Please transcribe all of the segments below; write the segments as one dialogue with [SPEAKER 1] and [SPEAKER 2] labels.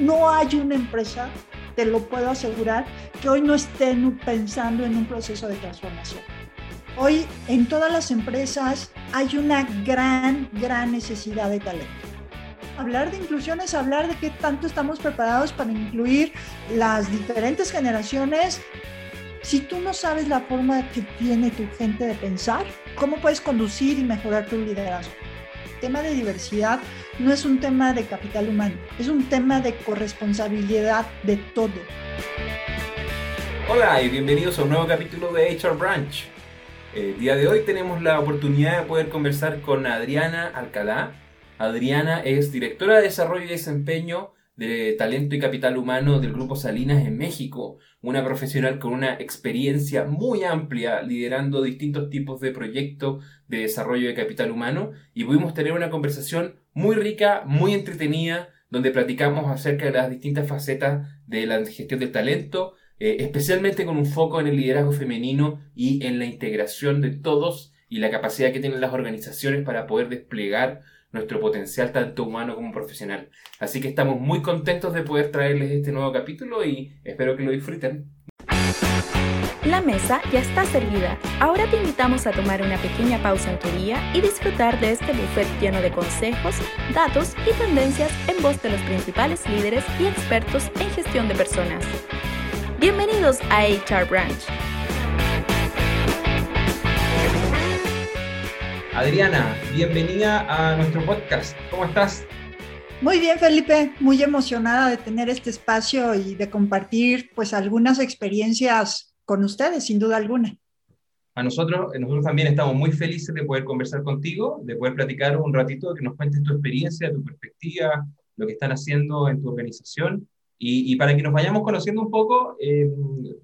[SPEAKER 1] no hay una empresa, te lo puedo asegurar, que hoy no estén pensando en un proceso de transformación. Hoy en todas las empresas hay una gran, gran necesidad de talento. Hablar de inclusión es hablar de qué tanto estamos preparados para incluir las diferentes generaciones. Si tú no sabes la forma que tiene tu gente de pensar, ¿cómo puedes conducir y mejorar tu liderazgo? Tema de diversidad no es un tema de capital humano, es un tema de corresponsabilidad de todo.
[SPEAKER 2] Hola y bienvenidos a un nuevo capítulo de HR Branch. El día de hoy tenemos la oportunidad de poder conversar con Adriana Alcalá. Adriana es directora de Desarrollo y Desempeño de Talento y Capital Humano del Grupo Salinas en México, una profesional con una experiencia muy amplia liderando distintos tipos de proyectos de desarrollo de capital humano. Y pudimos tener una conversación muy rica, muy entretenida, donde platicamos acerca de las distintas facetas de la gestión del talento, eh, especialmente con un foco en el liderazgo femenino y en la integración de todos y la capacidad que tienen las organizaciones para poder desplegar nuestro potencial tanto humano como profesional. Así que estamos muy contentos de poder traerles este nuevo capítulo y espero que lo disfruten.
[SPEAKER 3] La mesa ya está servida. Ahora te invitamos a tomar una pequeña pausa en tu día y disfrutar de este buffet lleno de consejos, datos y tendencias en voz de los principales líderes y expertos en gestión de personas. Bienvenidos a HR Branch.
[SPEAKER 2] Adriana, bienvenida a nuestro podcast. ¿Cómo estás?
[SPEAKER 1] Muy bien, Felipe, muy emocionada de tener este espacio y de compartir pues algunas experiencias con ustedes, sin duda alguna.
[SPEAKER 2] A nosotros, nosotros también estamos muy felices de poder conversar contigo, de poder platicar un ratito, que nos cuentes tu experiencia, tu perspectiva, lo que están haciendo en tu organización y, para que nos vayamos conociendo un poco, eh,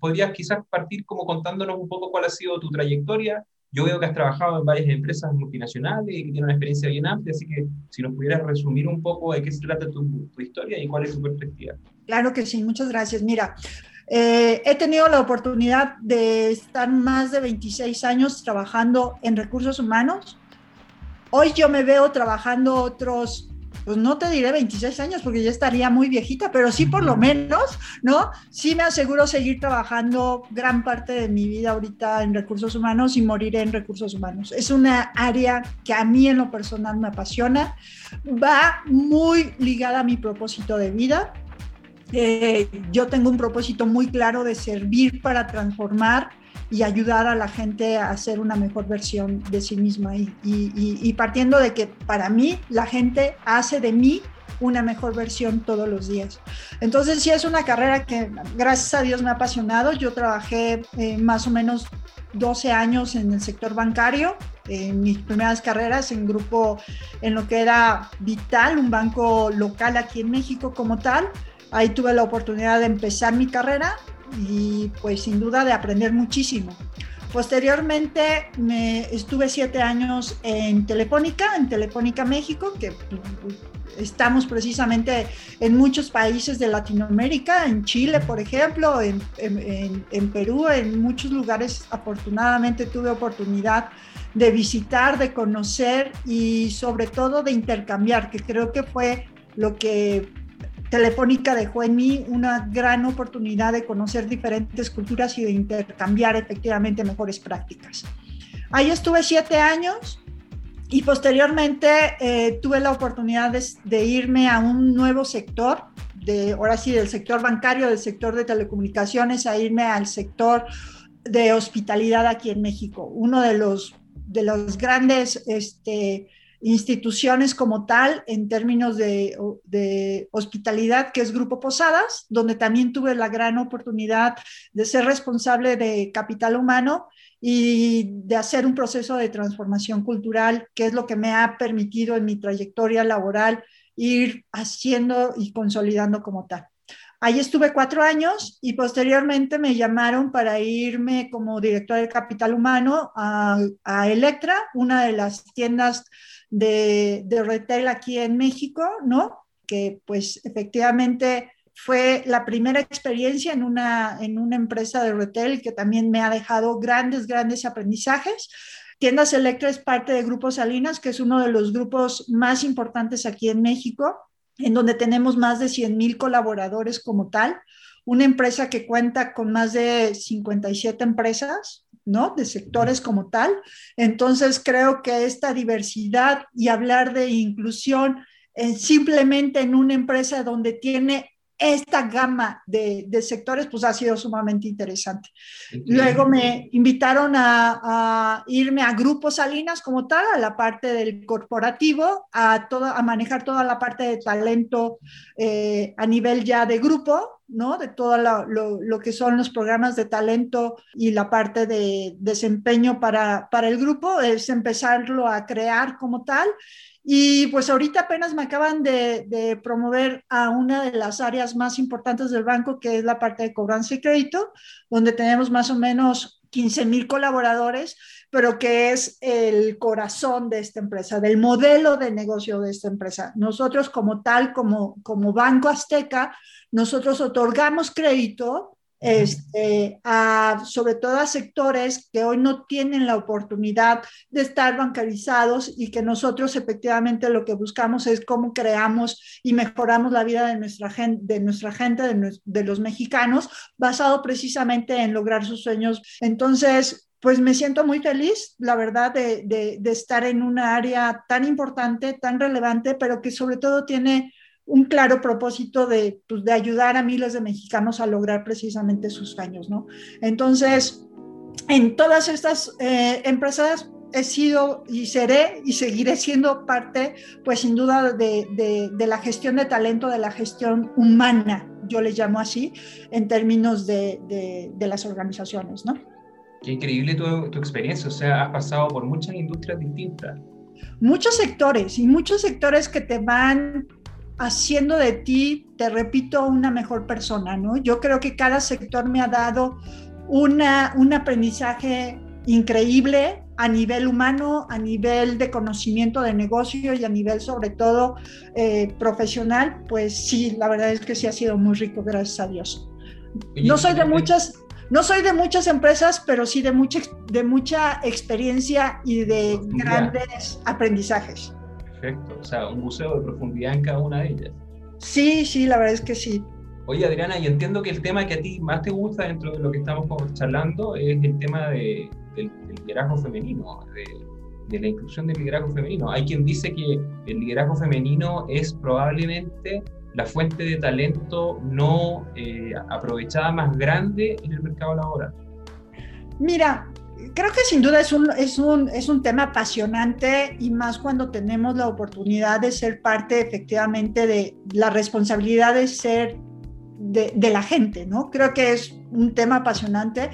[SPEAKER 2] podrías quizás partir como contándonos un poco cuál ha sido tu trayectoria. Yo veo que has trabajado en varias empresas multinacionales y que tienes una experiencia bien amplia, así que si nos pudieras resumir un poco de qué se trata tu, tu historia y cuál es tu perspectiva.
[SPEAKER 1] Claro que sí, muchas gracias. Mira, eh, he tenido la oportunidad de estar más de 26 años trabajando en recursos humanos. Hoy yo me veo trabajando otros pues no te diré 26 años porque ya estaría muy viejita, pero sí por lo menos, ¿no? Sí me aseguro seguir trabajando gran parte de mi vida ahorita en recursos humanos y moriré en recursos humanos. Es una área que a mí en lo personal me apasiona, va muy ligada a mi propósito de vida. Eh, yo tengo un propósito muy claro de servir para transformar y ayudar a la gente a hacer una mejor versión de sí misma. Y, y, partiendo de que para mí la gente hace de mí una mejor versión todos los días. Entonces sí es una carrera que gracias a Dios me ha apasionado. Yo trabajé eh, más o menos 12 años en el sector bancario, en mis primeras carreras en grupo, en lo que era Vital, un banco local aquí en México como tal. Ahí tuve la oportunidad de empezar mi carrera y pues sin duda de aprender muchísimo. Posteriormente me estuve siete años en Telefónica, en Telefónica México, que estamos precisamente en muchos países de Latinoamérica, en Chile, por ejemplo, en, en, Perú, en muchos lugares. Afortunadamente tuve oportunidad de visitar, de conocer y sobre todo de intercambiar, que creo que fue lo que Telefónica dejó en mí una gran oportunidad de conocer diferentes culturas y de intercambiar efectivamente mejores prácticas. Ahí estuve siete años y posteriormente eh, tuve la oportunidad de, irme a un nuevo sector, de, ahora sí del sector bancario, del sector de telecomunicaciones, a irme al sector de hospitalidad aquí en México. Uno de los, de los grandes... Este, instituciones como tal en términos de, hospitalidad, que es Grupo Posadas, donde también tuve la gran oportunidad de ser responsable de capital humano y de hacer un proceso de transformación cultural, que es lo que me ha permitido en mi trayectoria laboral ir haciendo y consolidando como tal. Ahí estuve cuatro años y posteriormente me llamaron para irme como director de capital humano a, a Electra, una de las tiendas de, retail aquí en México, ¿no? Que pues efectivamente fue la primera experiencia en una, en una empresa de retail que también me ha dejado grandes, grandes aprendizajes. Tiendas Electra es parte de Grupo Salinas, que es uno de los grupos más importantes aquí en México. en donde tenemos más de 100 mil colaboradores como tal, una empresa que cuenta con más de 57 empresas, ¿no? De sectores como tal. Entonces, creo que esta diversidad y hablar de inclusión simplemente en una empresa donde tiene esta gama de, sectores, pues ha sido sumamente interesante. Luego me invitaron a, irme a Grupos Salinas como tal, a la parte del corporativo, a, a manejar toda la parte de talento eh, a nivel ya de grupo, ¿no? De todo lo, que son los programas de talento y la parte de desempeño para, para el grupo, es empezarlo a crear como tal y pues ahorita apenas me acaban de, promover a una de las áreas más importantes del banco, que es la parte de cobranza y crédito, donde tenemos más o menos 15 mil colaboradores, pero que es el corazón de esta empresa, del modelo de negocio de esta empresa. Nosotros como tal, como, como Banco Azteca, nosotros otorgamos crédito este, sobre todo a sectores que hoy no tienen la oportunidad de estar bancarizados y que nosotros efectivamente lo que buscamos es cómo creamos y mejoramos la vida de nuestra gente, de, nuestra gente, de, los mexicanos, basado precisamente en lograr sus sueños. Entonces, pues me siento muy feliz, la verdad, de, estar en una área tan importante, tan relevante, pero que sobre todo tiene un claro propósito de, pues, ayudar a miles de mexicanos a lograr precisamente sus sueños, ¿no? Entonces, en todas estas eh, empresas he sido y seré y seguiré siendo parte, pues sin duda, de, de, la gestión de talento, de la gestión humana, yo le llamo así, en términos de, de las organizaciones, ¿no?
[SPEAKER 2] Qué increíble tu, tu experiencia, o sea, has pasado por muchas industrias distintas.
[SPEAKER 1] Muchos sectores y muchos sectores que te van haciendo de ti, te repito, una mejor persona, ¿no? Yo creo que cada sector me ha dado una, un aprendizaje increíble a nivel humano, a nivel de conocimiento de negocio y a nivel sobre todo eh, profesional, pues sí, la verdad es que sí ha sido muy rico, gracias a Dios. No soy de muchas, no soy de muchas empresas, pero sí de mucha, de mucha experiencia y de grandes aprendizajes.
[SPEAKER 2] Perfecto, o sea, un buceo de profundidad en cada una de ellas.
[SPEAKER 1] Sí, sí, la verdad es que sí.
[SPEAKER 2] Oye, Adriana, y entiendo que el tema que a ti más te gusta dentro de lo que estamos charlando es el tema de, del, liderazgo femenino, de, la inclusión del liderazgo femenino. Hay quien dice que el liderazgo femenino es probablemente la fuente de talento no eh, aprovechada más grande en el mercado laboral.
[SPEAKER 1] Mira, creo que sin duda es un, es, un, es un tema apasionante y más cuando tenemos la oportunidad de ser parte efectivamente de la responsabilidad de ser de, de la gente, ¿no? Creo que es un tema apasionante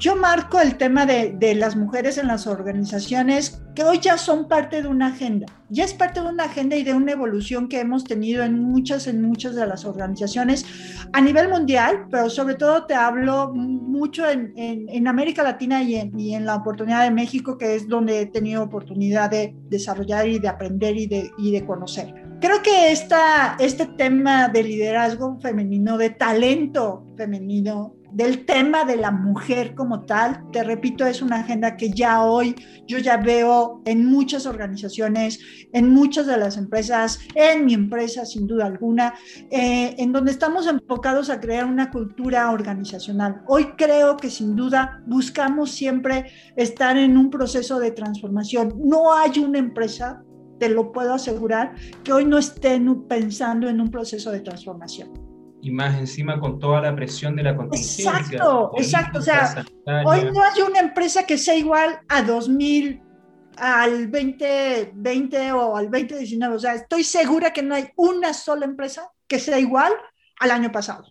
[SPEAKER 1] yo marco el tema de, las mujeres en las organizaciones que hoy ya son parte de una agenda, ya es parte de una agenda y de una evolución que hemos tenido en muchas, en muchas de las organizaciones a nivel mundial, pero sobre todo te hablo mucho en, América Latina y en, y en, la oportunidad de México, que es donde he tenido oportunidad de desarrollar y de aprender y de, y de conocer. Creo que esta, este tema de liderazgo femenino, de talento femenino, del tema de la mujer como tal. Te repito, es una agenda que ya hoy yo ya veo en muchas organizaciones, en muchas de las empresas, en mi empresa sin duda alguna, eh, en donde estamos enfocados a crear una cultura organizacional. Hoy creo que sin duda buscamos siempre estar en un proceso de transformación. No hay una empresa te lo puedo asegurar, que hoy no estén pensando en un proceso de transformación
[SPEAKER 2] y más encima con toda la presión de la contingencia.
[SPEAKER 1] Exacto, exacto. O sea, hoy no hay una empresa que sea igual a 2000, al 2020 o al 2019. O sea, estoy segura que no hay una sola empresa que sea igual al año pasado.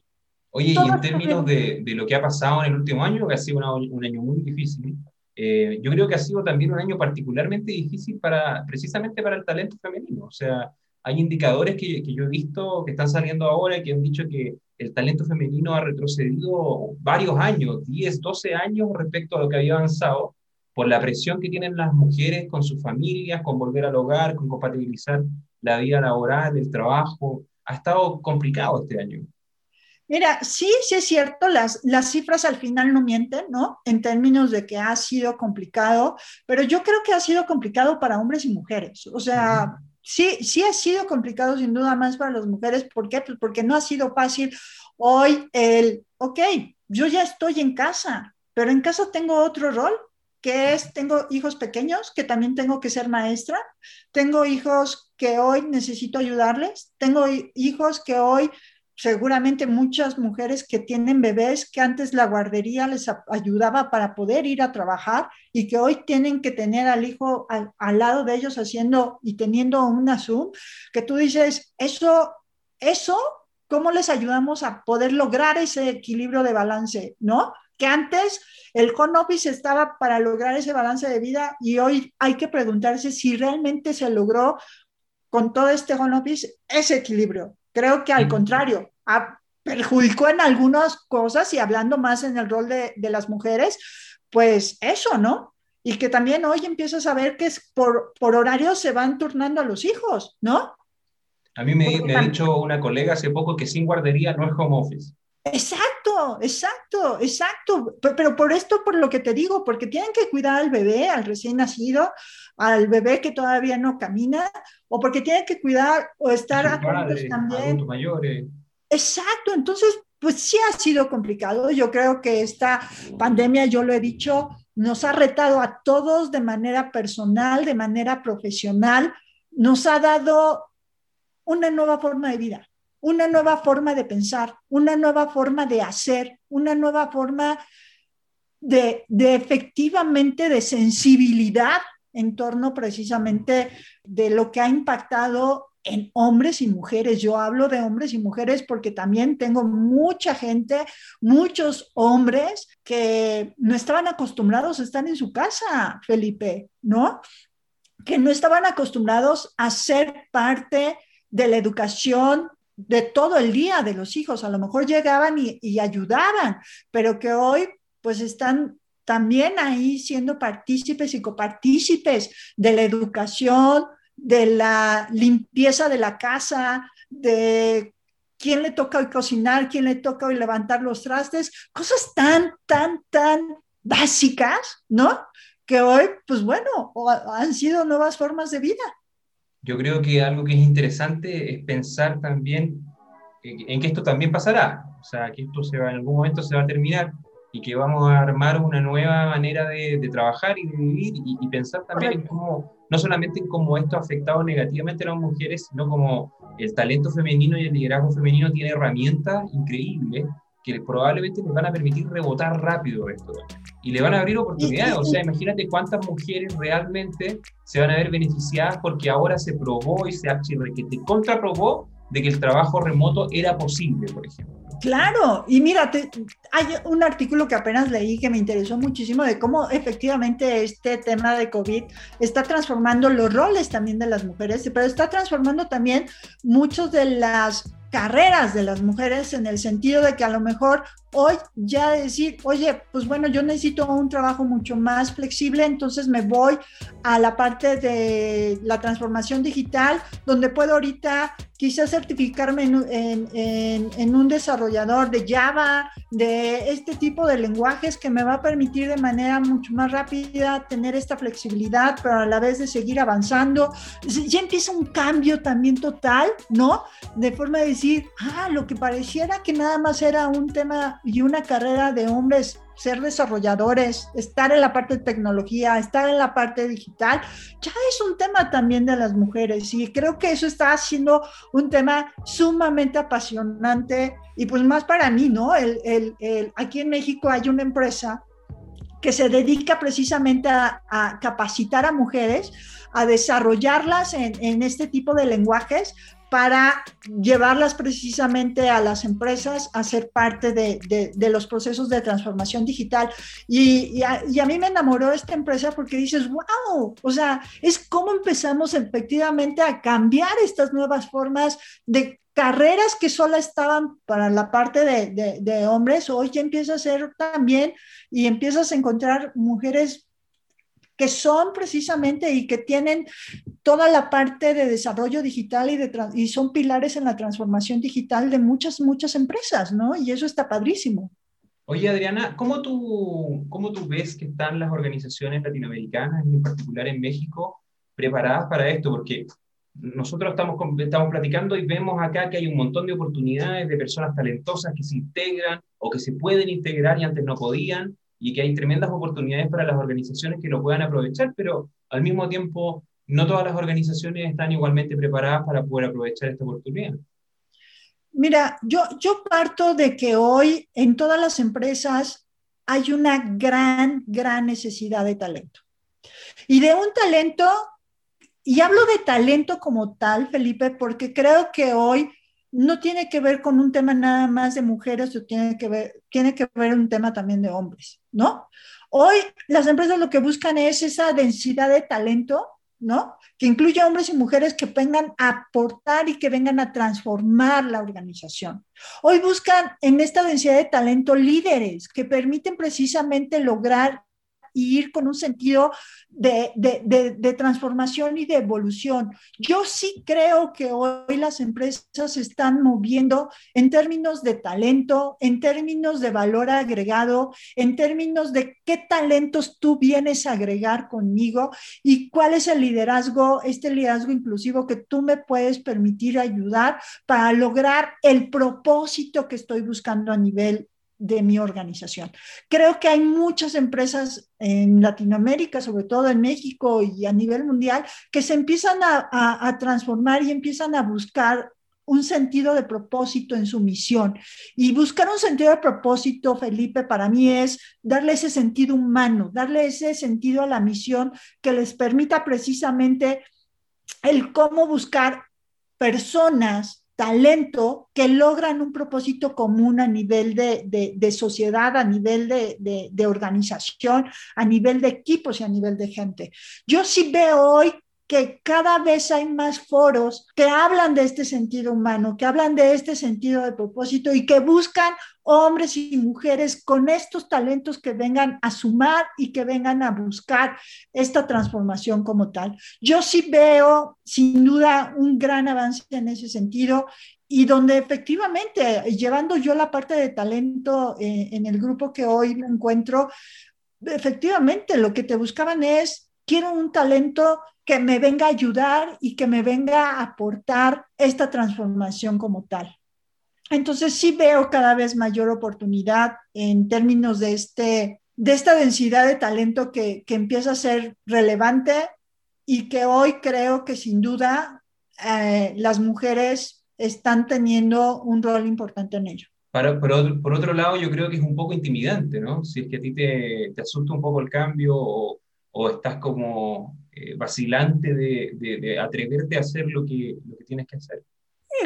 [SPEAKER 2] Oye, y en términos de, de, lo que ha pasado en el último año, que ha sido un año muy difícil, eh, yo creo que ha sido también un año particularmente difícil para, precisamente para el talento femenino. O sea, hay indicadores que, que, yo he visto que están saliendo ahora que han dicho que el talento femenino ha retrocedido varios años, 10, 12 años respecto a lo que había avanzado, por la presión que tienen las mujeres con sus familias, con volver al hogar, con compatibilizar la vida laboral, el trabajo. Ha estado complicado este año.
[SPEAKER 1] Mira, sí, sí es cierto, las, las cifras al final no mienten, ¿no? En términos de que ha sido complicado, pero yo creo que ha sido complicado para hombres y mujeres. O sea, sí, sí ha sido complicado sin duda más para las mujeres. ¿Por qué? Pues porque no ha sido fácil hoy el, ok, yo ya estoy en casa, pero en casa tengo otro rol, que es, tengo hijos pequeños, que también tengo que ser maestra, tengo hijos que hoy necesito ayudarles, tengo hijos que hoy seguramente muchas mujeres que tienen bebés que antes la guardería les ayudaba para poder ir a trabajar y que hoy tienen que tener al hijo al, lado de ellos haciendo y teniendo una Zoom, que tú dices, eso, eso, ¿cómo les ayudamos a poder lograr ese equilibrio de balance? ¿No? Que antes el home office estaba para lograr ese balance de vida y hoy hay que preguntarse si realmente se logró con todo este home office ese equilibrio. Creo que al contrario, perjudicó en algunas cosas y hablando más en el rol de, de, las mujeres, pues eso, ¿no? Y que también hoy empiezas a ver que es por, por horario se van turnando a los hijos, ¿no?
[SPEAKER 2] A mí me, me ha dicho una colega hace poco que sin guardería no es home office.
[SPEAKER 1] Exacto, exacto, exacto. Pero por esto, por lo que te digo, porque tienen que cuidar al bebé, al recién nacido, al bebé que todavía no camina, o porque tienen que cuidar o estar atentos también. Mayores. Exacto, entonces, pues sí ha sido complicado. Yo creo que esta pandemia, yo lo he dicho, nos ha retado a todos de manera personal, de manera profesional, nos ha dado una nueva forma de vida, una nueva forma de pensar, una nueva forma de hacer, una nueva forma de, de efectivamente de sensibilidad en torno precisamente de lo que ha impactado en hombres y mujeres. Yo hablo de hombres y mujeres porque también tengo mucha gente, muchos hombres que no estaban acostumbrados a estar en su casa, Felipe, ¿no? Que no estaban acostumbrados a ser parte de la educación de todo el día de los hijos. A lo mejor llegaban y, ayudaban, pero que hoy pues están también ahí siendo partícipes y copartícipes de la educación, de la limpieza de la casa, de quién le toca hoy cocinar, quién le toca hoy levantar los trastes, cosas tan, tan, tan básicas, ¿no? Que hoy, pues bueno, han sido nuevas formas de vida.
[SPEAKER 2] Yo creo que algo que es interesante es pensar también en que esto también pasará, o sea, que esto se va, en algún momento se va a terminar, y que vamos a armar una nueva manera de, de trabajar y de vivir y, y pensar también en cómo, no solamente en cómo esto ha afectado negativamente a las mujeres, sino como el talento femenino y el liderazgo femenino tiene herramientas increíbles que probablemente les van a permitir rebotar rápido esto y le van a abrir oportunidades. O sea, imagínate cuántas mujeres realmente se van a ver beneficiadas porque ahora se probó y se que te contraprobó de que el trabajo remoto era posible, por ejemplo.
[SPEAKER 1] Claro, y mira, hay un artículo que apenas leí que me interesó muchísimo de cómo efectivamente este tema de COVID está transformando los roles también de las mujeres, pero está transformando también muchos de las carreras de las mujeres en el sentido de que a lo mejor hoy ya decir, oye, pues bueno, yo necesito un trabajo mucho más flexible, entonces me voy a la parte de la transformación digital, donde puedo ahorita quizás certificarme en, en, en, un desarrollador de Java, de este tipo de lenguajes que me va a permitir de manera mucho más rápida tener esta flexibilidad, pero a la vez de seguir avanzando. Ya empieza un cambio también total, ¿no? De forma de decir, ah, lo que pareciera que nada más era un tema y una carrera de hombres, ser desarrolladores, estar en la parte de tecnología, estar en la parte digital, ya es un tema también de las mujeres y creo que eso está siendo un tema sumamente apasionante y pues más para mí, ¿no? El, el, el, aquí en México hay una empresa que se dedica precisamente a, a capacitar a mujeres, a desarrollarlas en, en, este tipo de lenguajes para llevarlas precisamente a las empresas a ser parte de, de, los procesos de transformación digital. Y, y, a, y, a, mí me enamoró esta empresa porque dices, wow, o sea, es cómo empezamos efectivamente a cambiar estas nuevas formas de carreras que solo estaban para la parte de, de, de hombres, hoy ya empieza a ser también y empiezas a encontrar mujeres que son precisamente y que tienen toda la parte de desarrollo digital y, de, y son pilares en la transformación digital de muchas, muchas empresas, ¿no? Y eso está padrísimo.
[SPEAKER 2] Oye, Adriana, ¿cómo tú, ¿cómo tú ves que están las organizaciones latinoamericanas, en particular en México, preparadas para esto? Porque nosotros estamos, estamos platicando y vemos acá que hay un montón de oportunidades de personas talentosas que se integran o que se pueden integrar y antes no podían, y que hay tremendas oportunidades para las organizaciones que lo puedan aprovechar, pero al mismo tiempo no todas las organizaciones están igualmente preparadas para poder aprovechar esta oportunidad.
[SPEAKER 1] Mira, yo, yo parto de que hoy en todas las empresas hay una gran, gran necesidad de talento. Y de un talento y hablo de talento como tal, Felipe, porque creo que hoy no tiene que ver con un tema nada más de mujeres, o tiene que ver, tiene que ver un tema también de hombres, ¿no? Hoy las empresas lo que buscan es esa densidad de talento, ¿no? Que incluya hombres y mujeres que vengan a aportar y que vengan a transformar la organización. Hoy buscan en esta densidad de talento líderes que permiten precisamente lograr y ir con un sentido de, de, transformación y de evolución. Yo sí creo que hoy las empresas se están moviendo en términos de talento, en términos de valor agregado, en términos de qué talentos tú vienes a agregar conmigo y cuál es el liderazgo, este liderazgo inclusivo que tú me puedes permitir ayudar para lograr el propósito que estoy buscando a nivel de mi organización. Creo que hay muchas empresas en Latinoamérica, sobre todo en México y a nivel mundial, que se empiezan a, transformar y empiezan a buscar un sentido de propósito en su misión. Y buscar un sentido de propósito, Felipe, para mí es darle ese sentido humano, darle ese sentido a la misión que les permita precisamente el cómo buscar personas talento que logran un propósito común a nivel de, sociedad, a nivel de, organización, a nivel de equipos y a nivel de gente. Yo sí veo hoy que cada vez hay más foros que hablan de este sentido humano, que hablan de este sentido de propósito y que buscan hombres y mujeres con estos talentos que vengan a sumar y que vengan a buscar esta transformación como tal. Yo sí veo sin duda un gran avance en ese sentido y donde efectivamente, llevando yo la parte de talento eh, en el grupo que hoy me encuentro, efectivamente lo que te buscaban es, quiero un talento que me venga a ayudar y que me venga a aportar esta transformación como tal. Entonces sí veo cada vez mayor oportunidad en términos de, este, de esta densidad de talento que, que empieza a ser relevante y que hoy creo que sin duda eh, las mujeres están teniendo un rol importante en ello.
[SPEAKER 2] Para, por, otro, por, otro, lado, yo creo que es un poco intimidante, ¿no? Si es que a ti te, te asusta un poco el cambio o, o estás como eh, vacilante de, atreverte a hacer lo que, lo que tienes que hacer.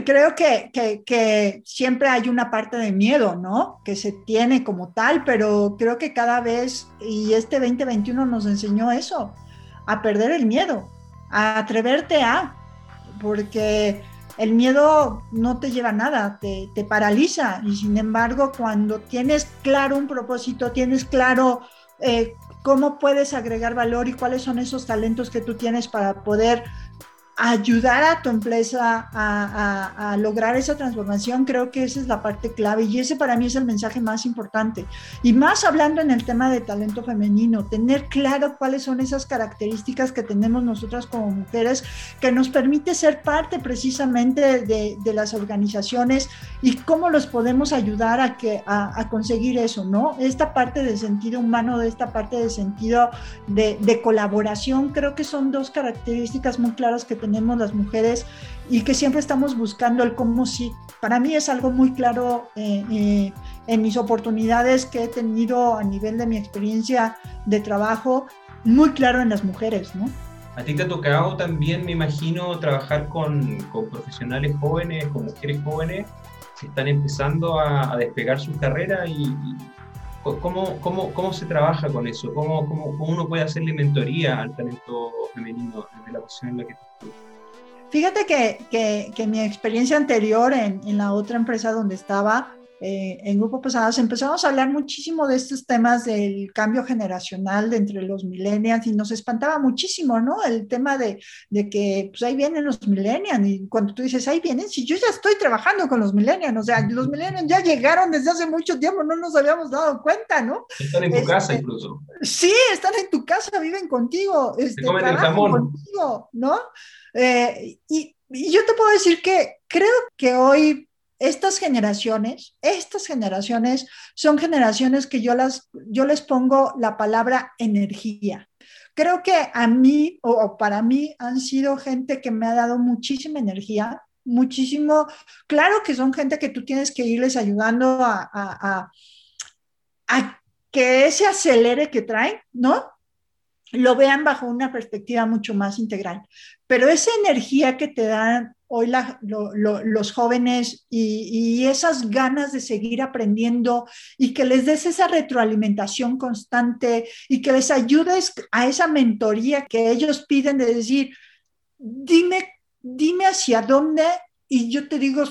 [SPEAKER 1] Creo que, siempre hay una parte de miedo, ¿no? Que se tiene como tal, pero creo que cada vez, y este 2021 nos enseñó eso, a perder el miedo, a atreverte a, porque el miedo no te lleva a nada, te, te paraliza, y sin embargo, cuando tienes claro un propósito, tienes claro eh, cómo puedes agregar valor y cuáles son esos talentos que tú tienes para poder ayudar a tu empresa a, lograr esa transformación, creo que esa es la parte clave y ese para mí es el mensaje más importante. Y más hablando en el tema de talento femenino, tener claro cuáles son esas características que tenemos nosotras como mujeres que nos permite ser parte precisamente de, las organizaciones y cómo los podemos ayudar a, que, a, conseguir eso, ¿no? Esta parte de sentido humano, de esta parte de sentido de, de colaboración, creo que son dos características muy claras que tenemos las mujeres y que siempre estamos buscando el cómo sí. Para mí es algo muy claro eh, eh, en mis oportunidades que he tenido a nivel de mi experiencia de trabajo, muy claro en las mujeres, ¿no?
[SPEAKER 2] A ti te ha tocado también, me imagino, trabajar con, con profesionales jóvenes, con mujeres jóvenes que están empezando a, despegar su carrera y, ¿Cómo, cómo, ¿Cómo, se trabaja con eso? ¿Cómo, ¿Cómo, cómo, uno puede hacerle mentoría al talento femenino desde la posición en la que estás
[SPEAKER 1] Fíjate que, que, mi experiencia anterior en, en, la otra empresa donde estaba, eh, en Grupo Pesadas, empezamos a hablar muchísimo de estos temas del cambio generacional de entre los millennials y nos espantaba muchísimo, ¿no? El tema de, de que pues ahí vienen los millennials y cuando tú dices, ahí vienen, si yo ya estoy trabajando con los millennials, o sea, los millennials ya llegaron desde hace mucho tiempo, no nos habíamos dado cuenta, ¿no?
[SPEAKER 2] Están en tu casa este, incluso.
[SPEAKER 1] Sí, están en tu casa, viven contigo, este,
[SPEAKER 2] comen el jamón.
[SPEAKER 1] contigo, ¿no? Eh, y, y yo te puedo decir que creo que hoy estas generaciones, estas generaciones son generaciones que yo, las, yo les pongo la palabra energía. Creo que a mí o, para mí han sido gente que me ha dado muchísima energía, muchísimo. Claro que son gente que tú tienes que irles ayudando a, a, a que ese acelere que traen, ¿no? Lo vean bajo una perspectiva mucho más integral. Pero esa energía que te dan hoy los jóvenes y, esas ganas de seguir aprendiendo y que les des esa retroalimentación constante y que les ayudes a esa mentoría que ellos piden de decir, dime, dime hacia dónde y yo te digo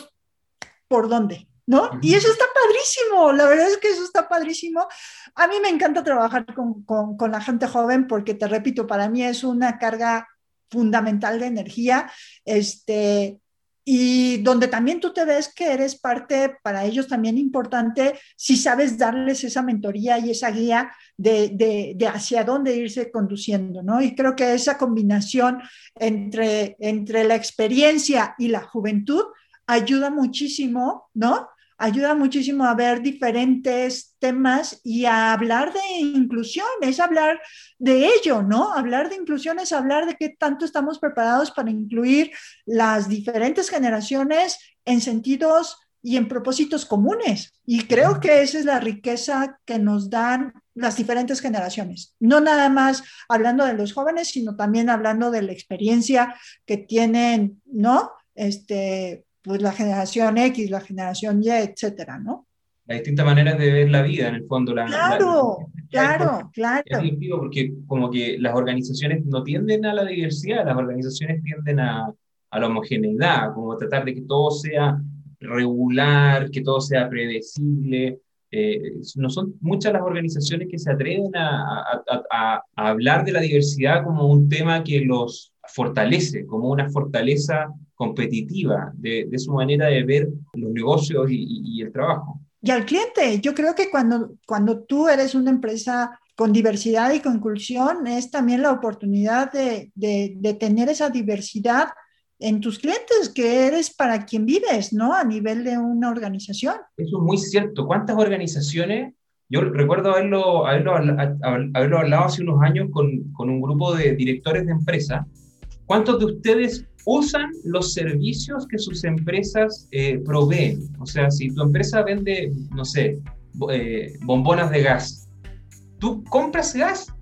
[SPEAKER 1] por dónde. ¿No? Y eso está padrísimo, la verdad es que eso está padrísimo. A mí me encanta trabajar con, con, con la gente joven porque, te repito, para mí es una carga fundamental de energía, este, y donde también tú te ves que eres parte para ellos también importante si sabes darles esa mentoría y esa guía de, de, hacia dónde irse conduciendo, ¿no? Y creo que esa combinación entre, entre la experiencia y la juventud ayuda muchísimo, ¿no? Ayuda muchísimo a ver diferentes temas y a hablar de inclusión, es hablar de ello, ¿no? Hablar de inclusión es hablar de qué tanto estamos preparados para incluir las diferentes generaciones en sentidos y en propósitos comunes. Y creo que esa es la riqueza que nos dan las diferentes generaciones. No nada más hablando de los jóvenes, sino también hablando de la experiencia que tienen, ¿no? Este, pues la generación X, la generación Y, etcétera, ¿no?
[SPEAKER 2] Las distintas maneras de ver la vida, en el fondo. La,
[SPEAKER 1] claro, claro, claro. Es
[SPEAKER 2] porque como que las organizaciones no tienden a la diversidad, las organizaciones tienden a, a la homogeneidad, como tratar de que todo sea regular, que todo sea predecible. Eh, no son muchas las organizaciones que se atreven a, a, a, hablar de la diversidad como un tema que los fortalece, como una fortaleza competitiva de, su manera de ver los negocios y, el trabajo.
[SPEAKER 1] Y al cliente, yo creo que cuando, cuando tú eres una empresa con diversidad y con inclusión, es también la oportunidad de, de, tener esa diversidad en tus clientes, que eres para quien vives, ¿no? A nivel de una organización.
[SPEAKER 2] Eso es muy cierto. ¿Cuántas organizaciones? Yo recuerdo haberlo, haberlo, haberlo hablado hace unos años con, con un grupo de directores de empresa. ¿Cuántos de ustedes usan los servicios que sus empresas eh, proveen. O sea, si tu empresa vende, no sé, eh, bombonas de gas, tú compras gas,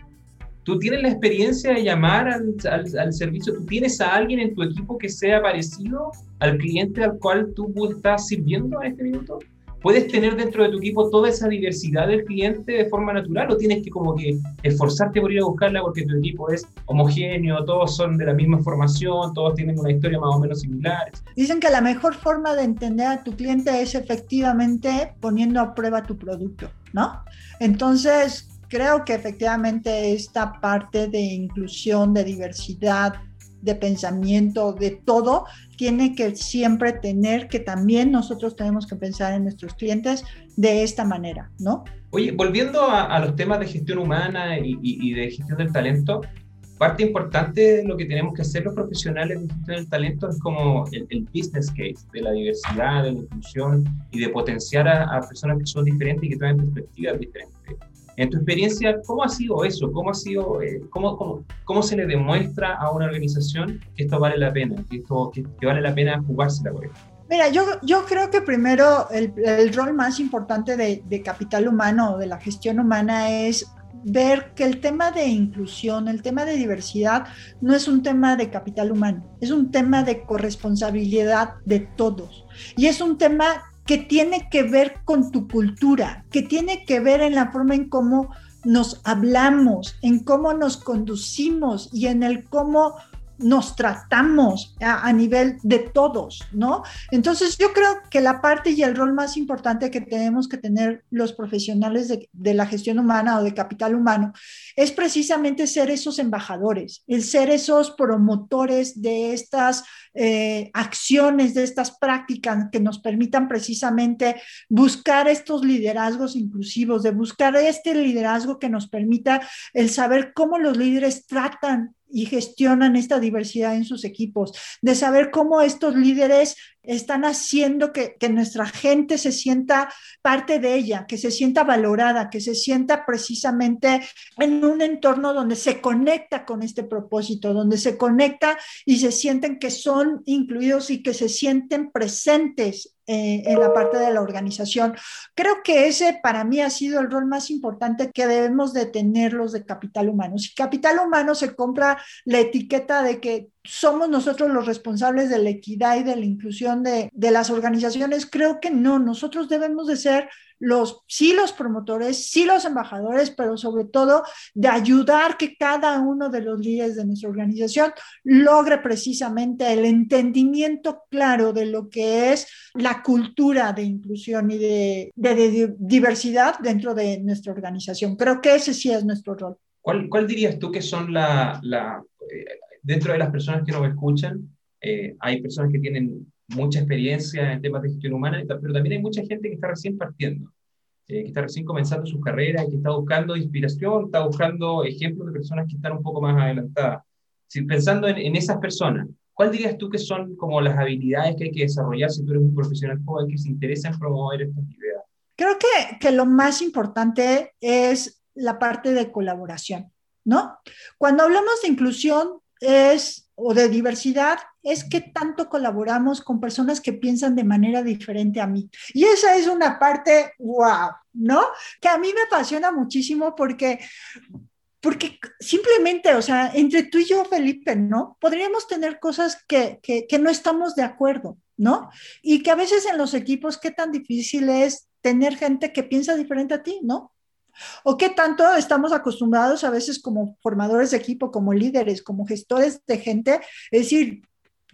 [SPEAKER 2] tú tienes la experiencia de llamar al, al, servicio, tú tienes a alguien en tu equipo que sea parecido al cliente al cual tú estás sirviendo en este minuto puedes tener dentro de tu equipo toda esa diversidad del cliente de forma natural o tienes que como que esforzarte por ir a buscarla porque tu equipo es homogéneo, todos son de la misma formación, todos tienen una historia más o menos similar.
[SPEAKER 1] Dicen que la mejor forma de entender a tu cliente es efectivamente poniendo a prueba tu producto, ¿no? Entonces, creo que efectivamente esta parte de inclusión, de diversidad, de pensamiento, de todo, tiene que siempre tener que también nosotros tenemos que pensar en nuestros clientes de esta manera, ¿no?
[SPEAKER 2] Oye, volviendo a, los temas de gestión humana y, de gestión del talento, parte importante de lo que tenemos que hacer los profesionales de gestión del talento es como el, business case de la diversidad, de la inclusión y de potenciar a, a personas que son diferentes y que traen perspectivas diferentes. En tu experiencia, ¿cómo ha sido eso? ¿Cómo, ha sido, eh, cómo, cómo, cómo, se le demuestra a una organización que esto vale la pena, que, esto, que, vale la pena jugársela por esto?
[SPEAKER 1] Mira, yo, yo creo que primero el, el rol más importante de, de capital humano o de la gestión humana es ver que el tema de inclusión, el tema de diversidad, no es un tema de capital humano, es un tema de corresponsabilidad de todos. Y es un tema que tiene que ver con tu cultura, que tiene que ver en la forma en cómo nos hablamos, en cómo nos conducimos y en el cómo nos tratamos a, nivel de todos, ¿no? Entonces yo creo que la parte y el rol más importante que tenemos que tener los profesionales de, la gestión humana o de capital humano es precisamente ser esos embajadores, el ser esos promotores de estas eh, acciones, de estas prácticas que nos permitan precisamente buscar estos liderazgos inclusivos, de buscar este liderazgo que nos permita el saber cómo los líderes tratan y gestionan esta diversidad en sus equipos, de saber cómo estos líderes están haciendo que, nuestra gente se sienta parte de ella, que se sienta valorada, que se sienta precisamente en un entorno donde se conecta con este propósito, donde se conecta y se sienten que son incluidos y que se sienten presentes eh, en la parte de la organización. Creo que ese para mí ha sido el rol más importante que debemos de tener los de capital humano. Si capital humano se compra la etiqueta de que somos nosotros los responsables de la equidad y de la inclusión de, de, las organizaciones, creo que no, nosotros debemos de ser los, sí los promotores, sí los embajadores, pero sobre todo de ayudar que cada uno de los líderes de nuestra organización logre precisamente el entendimiento claro de lo que es la cultura de inclusión y de, de, diversidad dentro de nuestra organización. Creo que ese sí es nuestro rol.
[SPEAKER 2] ¿Cuál, cuál dirías tú que son la, la eh, dentro de las personas que nos escuchan, eh, hay personas que tienen mucha experiencia en temas de gestión humana, pero también hay mucha gente que está recién partiendo, eh, que está recién comenzando su carrera y que está buscando inspiración, está buscando ejemplos de personas que están un poco más adelantadas. Si, pensando en, esas personas, ¿cuál dirías tú que son como las habilidades que hay que desarrollar si tú eres un profesional joven que se interesa en promover estas ideas?
[SPEAKER 1] Creo que, que lo más importante es la parte de colaboración, ¿no? Cuando hablamos de inclusión, es, o de diversidad, es que tanto colaboramos con personas que piensan de manera diferente a mí. Y esa es una parte, wow, ¿no? Que a mí me apasiona muchísimo porque porque simplemente, o sea, entre tú y yo, Felipe, ¿no? Podríamos tener cosas que, que, que, no estamos de acuerdo, ¿no? Y que a veces en los equipos, qué tan difícil es tener gente que piensa diferente a ti, ¿no? ¿O qué tanto estamos acostumbrados a veces como formadores de equipo, como líderes, como gestores de gente? Es decir,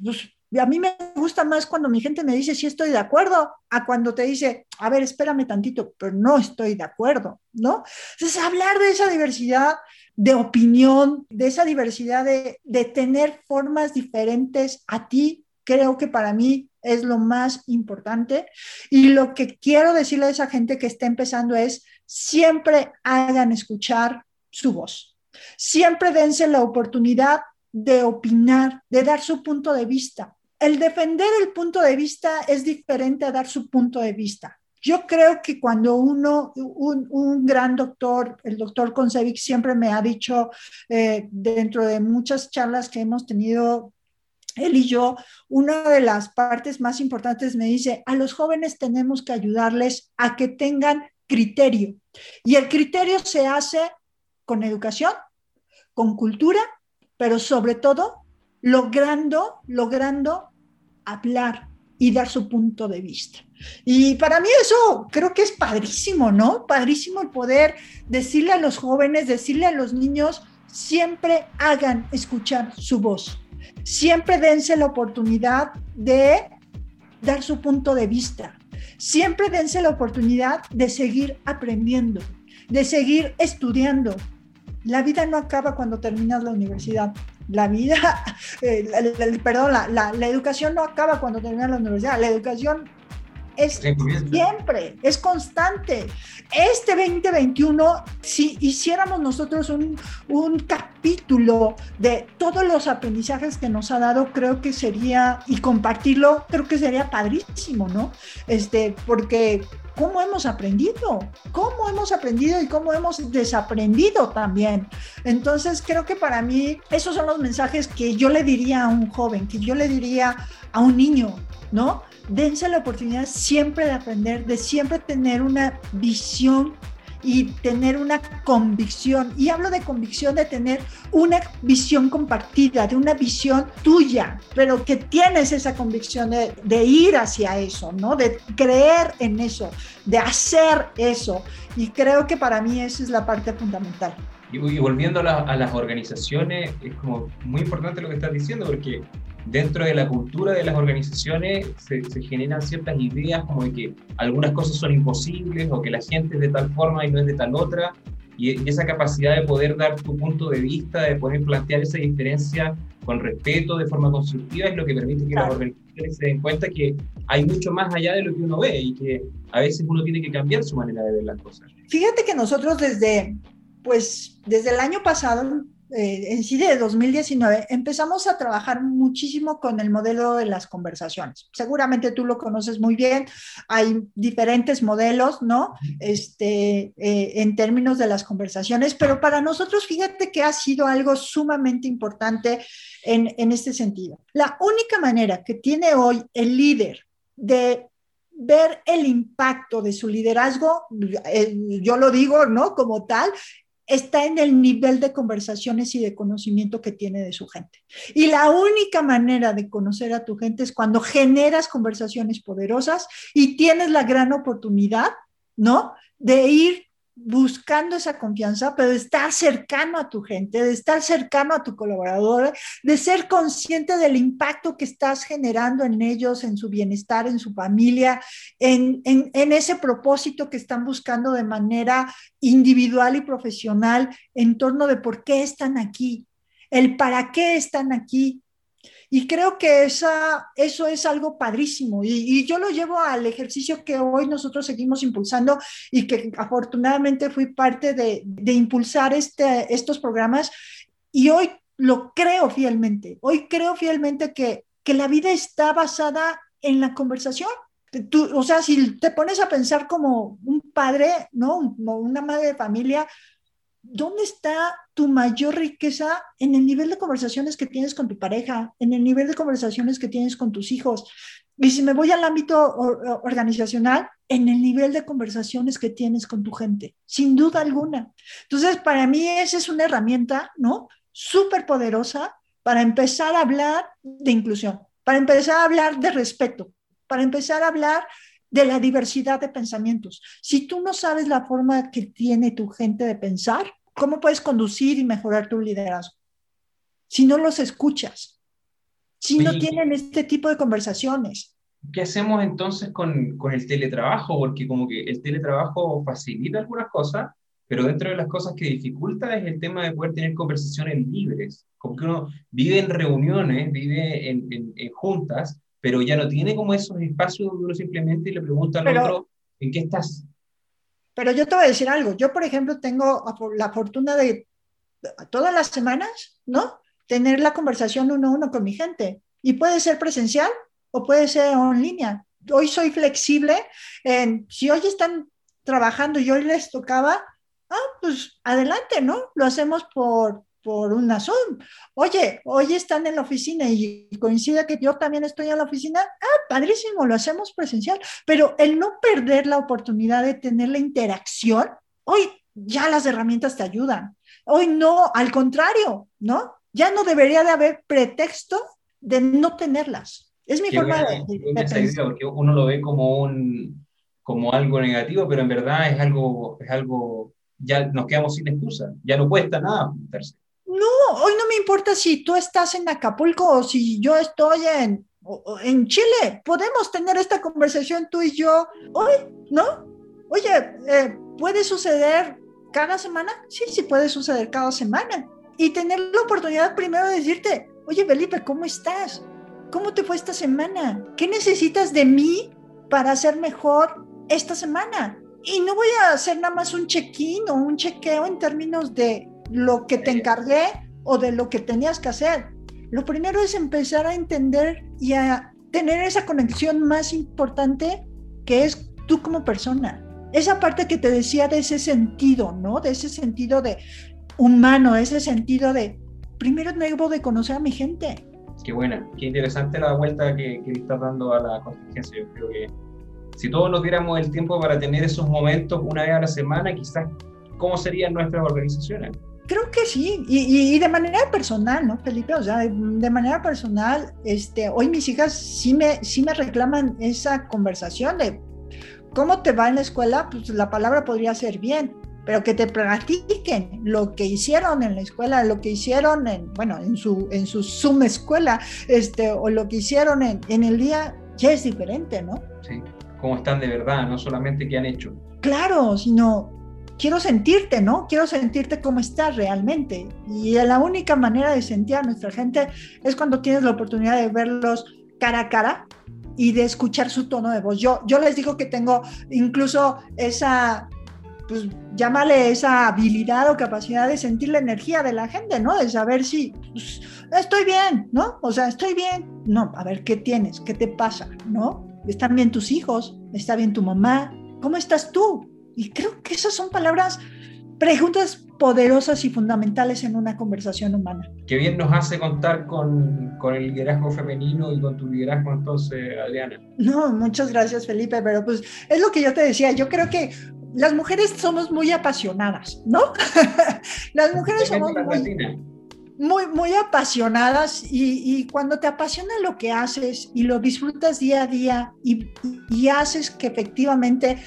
[SPEAKER 1] pues, a mí me gusta más cuando mi gente me dice sí estoy de acuerdo, a cuando te dice, a ver, espérame tantito, pero no estoy de acuerdo, ¿no? Entonces, hablar de esa diversidad de opinión, de esa diversidad de, de tener formas diferentes a ti, creo que para mí es lo más importante. Y lo que quiero decirle a esa gente que está empezando es, siempre hagan escuchar su voz. Siempre dense la oportunidad de opinar, de dar su punto de vista. El defender el punto de vista es diferente a dar su punto de vista. Yo creo que cuando uno, un, gran doctor, el doctor Concevic siempre me ha dicho eh, dentro de muchas charlas que hemos tenido él y yo, una de las partes más importantes me dice, a los jóvenes tenemos que ayudarles a que tengan criterio. Y el criterio se hace con educación, con cultura, pero sobre todo logrando, logrando hablar y dar su punto de vista. Y para mí eso creo que es padrísimo, ¿no? Padrísimo el poder decirle a los jóvenes, decirle a los niños, siempre hagan escuchar su voz. Siempre dense la oportunidad de dar su punto de vista. Siempre dense la oportunidad de seguir aprendiendo, de seguir estudiando. La vida no acaba cuando terminas la universidad. La vida, eh, perdón, la, la educación no acaba cuando terminas la universidad. La educación es siempre, es constante. Este 2021, si hiciéramos nosotros un, un, capítulo de todos los aprendizajes que nos ha dado, creo que sería, y compartirlo, creo que sería padrísimo, ¿no? Este, porque cómo hemos aprendido, cómo hemos aprendido y cómo hemos desaprendido también. Entonces, creo que para mí esos son los mensajes que yo le diría a un joven, que yo le diría a un niño, ¿no? Dense la oportunidad siempre de aprender, de siempre tener una visión y tener una convicción. Y hablo de convicción de tener una visión compartida, de una visión tuya, pero que tienes esa convicción de, ir hacia eso, ¿no? De creer en eso, de hacer eso. Y creo que para mí esa es la parte fundamental.
[SPEAKER 2] Y, volviendo a las organizaciones, es como muy importante lo que estás diciendo, porque dentro de la cultura de las organizaciones se, generan ciertas ideas como de que algunas cosas son imposibles o que la gente es de tal forma y no es de tal otra. Y, esa capacidad de poder dar tu punto de vista, de poder plantear esa diferencia con respeto, de forma constructiva, es lo que permite que las organizaciones se den cuenta que hay mucho más allá de lo que uno ve y que a veces uno tiene que cambiar su manera de ver las cosas.
[SPEAKER 1] Fíjate que nosotros desde, pues, desde el año pasado eh, en sí de 2019, empezamos a trabajar muchísimo con el modelo de las conversaciones. Seguramente tú lo conoces muy bien, hay diferentes modelos, ¿no? Este, eh, en términos de las conversaciones, pero para nosotros, fíjate que ha sido algo sumamente importante en, en este sentido. La única manera que tiene hoy el líder de ver el impacto de su liderazgo, eh, yo lo digo, ¿no? Como tal, está en el nivel de conversaciones y de conocimiento que tiene de su gente. Y la única manera de conocer a tu gente es cuando generas conversaciones poderosas y tienes la gran oportunidad, ¿no? De ir buscando esa confianza, pero de estar cercano a tu gente, de estar cercano a tu colaborador, de ser consciente del impacto que estás generando en ellos, en su bienestar, en su familia, en, en, ese propósito que están buscando de manera individual y profesional en torno de por qué están aquí, el para qué están aquí, y creo que esa, eso es algo padrísimo. Y, yo lo llevo al ejercicio que hoy nosotros seguimos impulsando y que afortunadamente fui parte de, de impulsar este, estos programas. Y hoy lo creo fielmente. Hoy creo fielmente que, que la vida está basada en la conversación. Tú, o sea, si te pones a pensar como un padre, ¿no? Como una madre de familia, ¿dónde está tu mayor riqueza en el nivel de conversaciones que tienes con tu pareja, en el nivel de conversaciones que tienes con tus hijos? Y si me voy al ámbito organizacional, en el nivel de conversaciones que tienes con tu gente, sin duda alguna. Entonces, para mí esa es una herramienta, ¿no? Súper poderosa para empezar a hablar de inclusión, para empezar a hablar de respeto, para empezar a hablar de la diversidad de pensamientos. Si tú no sabes la forma que tiene tu gente de pensar, ¿cómo puedes conducir y mejorar tu liderazgo? Si no los escuchas, si no tienen este tipo de conversaciones.
[SPEAKER 2] ¿Qué hacemos entonces con, con el teletrabajo? Porque como que el teletrabajo facilita algunas cosas, pero dentro de las cosas que dificulta es el tema de poder tener conversaciones libres, como que uno vive en reuniones, vive en, en, en juntas, pero ya no tiene como esos espacios donde uno simplemente le pregunta al otro, ¿en qué estás?
[SPEAKER 1] Pero yo te voy a decir algo, yo por ejemplo tengo la fortuna de todas las semanas, ¿no? Tener la conversación uno a uno con mi gente. Y puede ser presencial o puede ser en línea. Hoy soy flexible. En, si hoy están trabajando y hoy les tocaba, ah, pues adelante, ¿no? Lo hacemos por, por una Zoom. Oye, hoy están en la oficina y coincide que yo también estoy en la oficina. Ah, padrísimo, lo hacemos presencial. Pero el no perder la oportunidad de tener la interacción, hoy ya las herramientas te ayudan. Hoy no, al contrario, ¿no? Ya no debería de haber pretexto de no tenerlas. Es mi forma de,
[SPEAKER 2] pensar. porque uno lo ve como un como algo negativo, pero en verdad es algo es algo ya nos quedamos sin excusa, ya no cuesta nada juntarse.
[SPEAKER 1] No, hoy no me importa si tú estás en Acapulco o si yo estoy en, en Chile. Podemos tener esta conversación tú y yo hoy, ¿no? Oye, eh, ¿puede suceder cada semana? Sí, sí puede suceder cada semana. Y tener la oportunidad primero de decirte, oye, Felipe, ¿cómo estás? ¿Cómo te fue esta semana? ¿Qué necesitas de mí para hacer mejor esta semana? Y no voy a hacer nada más un check-in o un chequeo en términos de lo que te encargué o de lo que tenías que hacer. Lo primero es empezar a entender y a tener esa conexión más importante que es tú como persona. Esa parte que te decía de ese sentido, ¿no? De ese sentido de humano, ese sentido de, primero debo de conocer a mi gente.
[SPEAKER 2] Qué buena, qué interesante la vuelta que, que estás dando a la contingencia. Yo creo que si todos nos diéramos el tiempo para tener esos momentos una vez a la semana, quizás, ¿cómo serían nuestras organizaciones?
[SPEAKER 1] Creo que sí, y, de manera personal, ¿no, Felipe? O sea, de, manera personal, este, hoy mis hijas sí me, sí me reclaman esa conversación de cómo te va en la escuela, pues la palabra podría ser bien, pero que te platiquen lo que hicieron en la escuela, lo que hicieron en, bueno, en su, en su Zoom escuela, este, o lo que hicieron en, en el día, ya es diferente, ¿no?
[SPEAKER 2] Sí, cómo están de verdad, no solamente qué han hecho.
[SPEAKER 1] Claro, sino quiero sentirte, ¿no? Quiero sentirte como estás realmente. Y la única manera de sentir a nuestra gente es cuando tienes la oportunidad de verlos cara a cara y de escuchar su tono de voz. Yo, yo les digo que tengo incluso esa pues llámale esa habilidad o capacidad de sentir la energía de la gente, ¿no? De saber si pues, estoy bien, ¿no? O sea, estoy bien. No, a ver, ¿qué tienes? ¿Qué te pasa? ¿No? ¿Están bien tus hijos? ¿Está bien tu mamá? ¿Cómo estás tú? Y creo que esas son palabras, preguntas poderosas y fundamentales en una conversación humana.
[SPEAKER 2] Qué bien nos hace contar con, con, el liderazgo femenino y con tu liderazgo entonces, Adriana.
[SPEAKER 1] No, muchas gracias Felipe, pero pues es lo que yo te decía, yo creo que las mujeres somos muy apasionadas, ¿no? las mujeres somos muy, muy, apasionadas y, cuando te apasiona lo que haces y lo disfrutas día a día y, y haces que efectivamente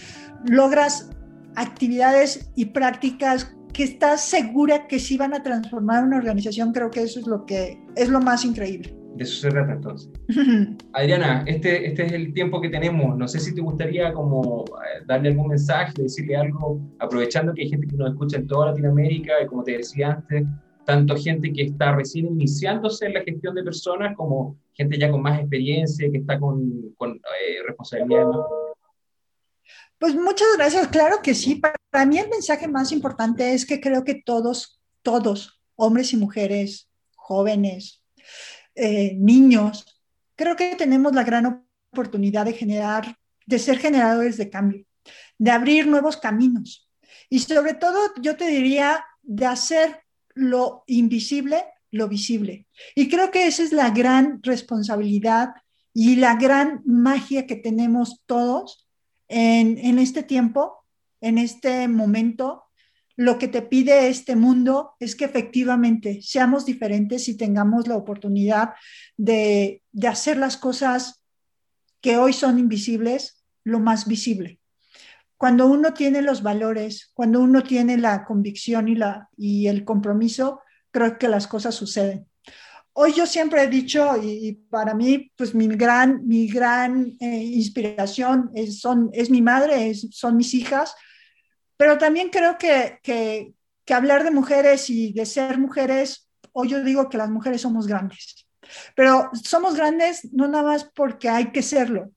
[SPEAKER 1] logras actividades y prácticas que estás segura que sí van a transformar una organización, creo que eso es lo que es lo más increíble.
[SPEAKER 2] De eso se trata entonces. Adriana, este, este es el tiempo que tenemos. No sé si te gustaría como eh, darle algún mensaje, decirle algo, aprovechando que hay gente que nos escucha en toda Latinoamérica y como te decía antes, tanto gente que está recién iniciándose en la gestión de personas como gente ya con más experiencia, que está con, con eh, responsabilidad.
[SPEAKER 1] Pues muchas gracias, claro que sí. Para mí el mensaje más importante es que creo que todos, todos, hombres y mujeres, jóvenes, eh, niños, creo que tenemos la gran oportunidad de generar, de ser generadores de cambio, de abrir nuevos caminos y sobre todo yo te diría de hacer lo invisible lo visible. Y creo que esa es la gran responsabilidad y la gran magia que tenemos todos en, este tiempo, en este momento, lo que te pide este mundo es que efectivamente seamos diferentes y tengamos la oportunidad de, hacer las cosas que hoy son invisibles lo más visible. Cuando uno tiene los valores, cuando uno tiene la convicción y, la, y el compromiso, creo que las cosas suceden. Hoy yo siempre he dicho, y, para mí, pues mi gran, mi gran eh, inspiración es, son, es mi madre, son mis hijas, pero también creo que, que, hablar de mujeres y de ser mujeres, hoy yo digo que las mujeres somos grandes, pero somos grandes no nada más porque hay que serlo,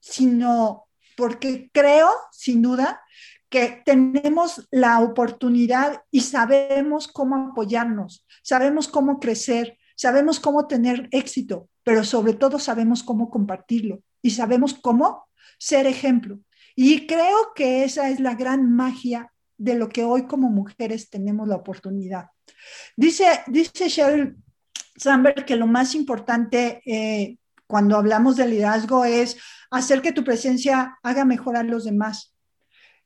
[SPEAKER 1] sino porque creo, sin duda, que tenemos la oportunidad y sabemos cómo apoyarnos, sabemos cómo crecer, sabemos cómo tener éxito, pero sobre todo sabemos cómo compartirlo y sabemos cómo ser ejemplo. Y creo que esa es la gran magia de lo que hoy como mujeres tenemos la oportunidad. Dice, dice Sheryl Sandberg que lo más importante eh, cuando hablamos de liderazgo es hacer que tu presencia haga mejor a los demás.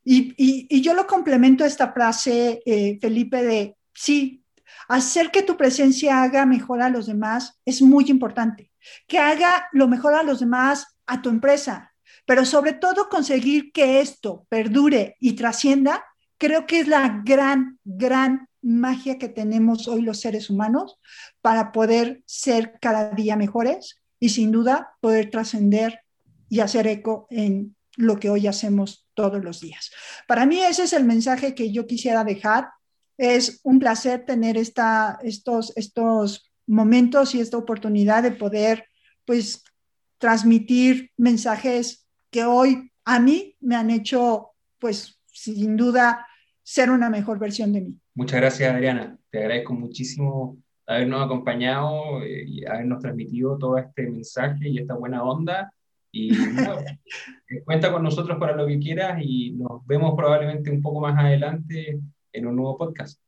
[SPEAKER 1] Y, yo lo complemento esta frase, eh, Felipe, de sí, hacer que tu presencia haga mejor a los demás es muy importante. Que haga lo mejor a los demás a tu empresa, pero sobre todo conseguir que esto perdure y trascienda, creo que es la gran, gran magia que tenemos hoy los seres humanos para poder ser cada día mejores y sin duda poder trascender y hacer eco en lo que hoy hacemos todos los días. Para mí ese es el mensaje que yo quisiera dejar. Es un placer tener esta, estos, estos momentos y esta oportunidad de poder pues transmitir mensajes que hoy a mí me han hecho, pues, sin duda, ser una mejor versión de mí.
[SPEAKER 2] Muchas gracias, Adriana. Te agradezco muchísimo habernos acompañado eh, y habernos transmitido todo este mensaje y esta buena onda. Y eh, cuenta con nosotros para lo que quieras y nos vemos probablemente un poco más adelante en un nuevo podcast.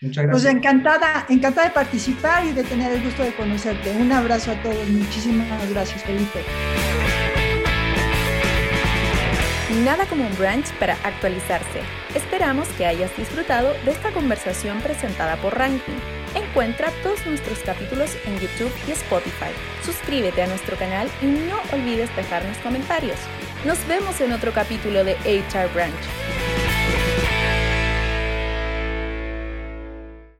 [SPEAKER 1] Muchas gracias. Pues encantada, encantada de participar y de tener el gusto de conocerte. Un abrazo a todos. Muchísimas gracias, Felipe.
[SPEAKER 3] Nada como un brunch para actualizarse. Esperamos que hayas disfrutado de esta conversación presentada por Ranking. Encuentra todos nuestros capítulos en YouTube y Spotify. Suscríbete a nuestro canal y no olvides dejarnos comentarios. Nos vemos en otro capítulo de HR Branch.